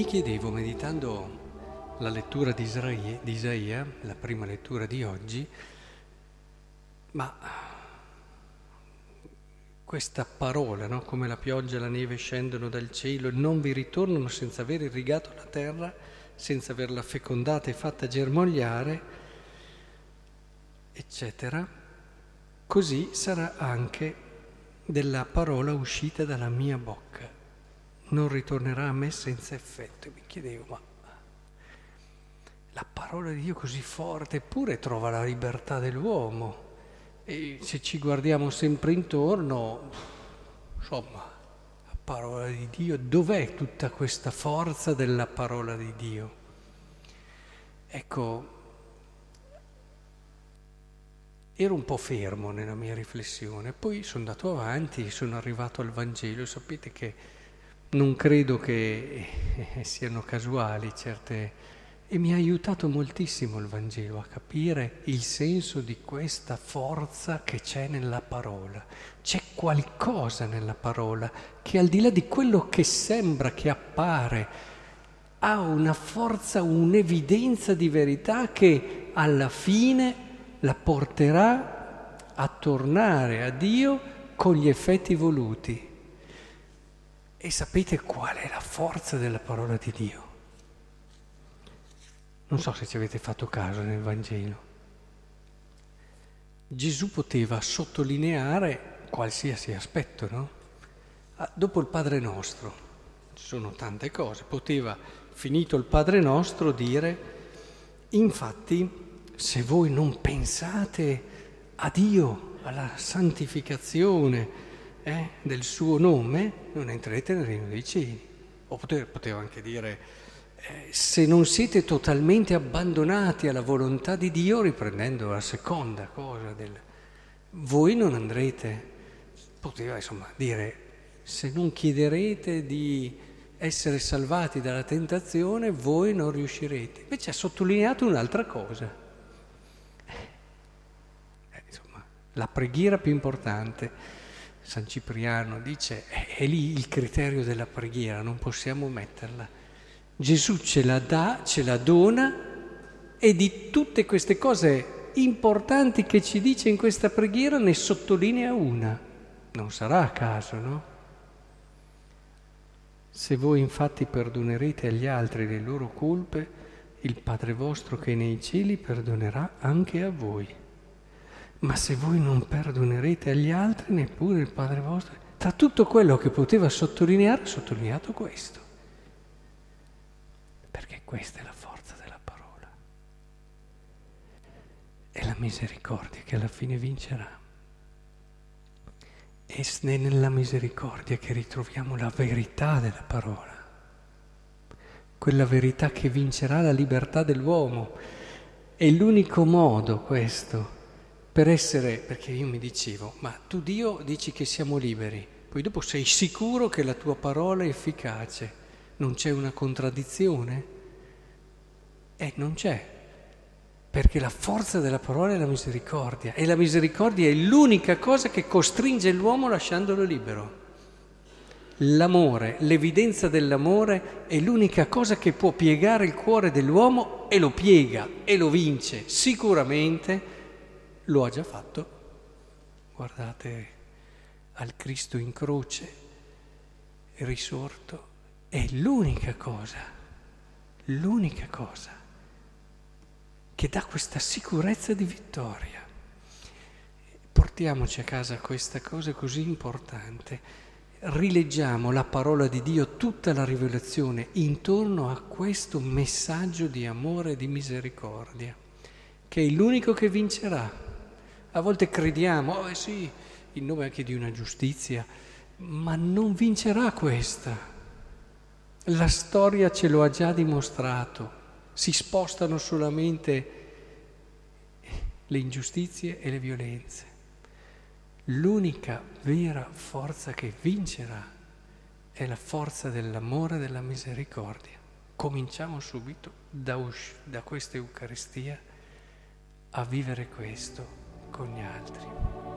Mi chiedevo, meditando la lettura di Isaia, di Isaia, la prima lettura di oggi, ma questa parola, no? come la pioggia e la neve scendono dal cielo e non vi ritornano senza aver irrigato la terra, senza averla fecondata e fatta germogliare, eccetera, così sarà anche della parola uscita dalla mia bocca non ritornerà a me senza effetto. E mi chiedevo, ma la parola di Dio così forte eppure trova la libertà dell'uomo. E se ci guardiamo sempre intorno, insomma, la parola di Dio, dov'è tutta questa forza della parola di Dio? Ecco, ero un po' fermo nella mia riflessione, poi sono andato avanti, sono arrivato al Vangelo, sapete che non credo che eh, siano casuali certe... E mi ha aiutato moltissimo il Vangelo a capire il senso di questa forza che c'è nella parola. C'è qualcosa nella parola che al di là di quello che sembra, che appare, ha una forza, un'evidenza di verità che alla fine la porterà a tornare a Dio con gli effetti voluti. E sapete qual è la forza della parola di Dio? Non so se ci avete fatto caso nel Vangelo. Gesù poteva sottolineare qualsiasi aspetto, no? Ah, dopo il Padre nostro, ci sono tante cose, poteva, finito il Padre nostro, dire, infatti, se voi non pensate a Dio, alla santificazione, eh, del suo nome, non entrerete nel regno dei cieli. O poteva anche dire, eh, se non siete totalmente abbandonati alla volontà di Dio, riprendendo la seconda cosa, del, voi non andrete. Poteva insomma dire, se non chiederete di essere salvati dalla tentazione, voi non riuscirete. Invece ha sottolineato un'altra cosa. Eh, insomma, la preghiera più importante San Cipriano dice, è lì il criterio della preghiera, non possiamo metterla. Gesù ce la dà, ce la dona e di tutte queste cose importanti che ci dice in questa preghiera ne sottolinea una. Non sarà a caso, no? Se voi infatti perdonerete agli altri le loro colpe, il Padre vostro che è nei cieli perdonerà anche a voi. Ma se voi non perdonerete agli altri, neppure il Padre vostro, tra tutto quello che poteva sottolineare, ha sottolineato questo. Perché questa è la forza della parola. È la misericordia che alla fine vincerà. È nella misericordia che ritroviamo la verità della parola, quella verità che vincerà la libertà dell'uomo. È l'unico modo questo per essere, perché io mi dicevo, ma tu Dio dici che siamo liberi, poi dopo sei sicuro che la tua parola è efficace, non c'è una contraddizione? Eh, non c'è, perché la forza della parola è la misericordia e la misericordia è l'unica cosa che costringe l'uomo lasciandolo libero. L'amore, l'evidenza dell'amore è l'unica cosa che può piegare il cuore dell'uomo e lo piega e lo vince sicuramente lo ha già fatto. Guardate al Cristo in croce, risorto, è l'unica cosa, l'unica cosa che dà questa sicurezza di vittoria. Portiamoci a casa questa cosa così importante. Rileggiamo la parola di Dio, tutta la rivelazione, intorno a questo messaggio di amore e di misericordia, che è l'unico che vincerà. A volte crediamo, oh eh sì, in nome anche di una giustizia, ma non vincerà questa. La storia ce lo ha già dimostrato. Si spostano solamente le ingiustizie e le violenze. L'unica vera forza che vincerà è la forza dell'amore e della misericordia. Cominciamo subito da, us- da questa Eucaristia a vivere questo con gli altri.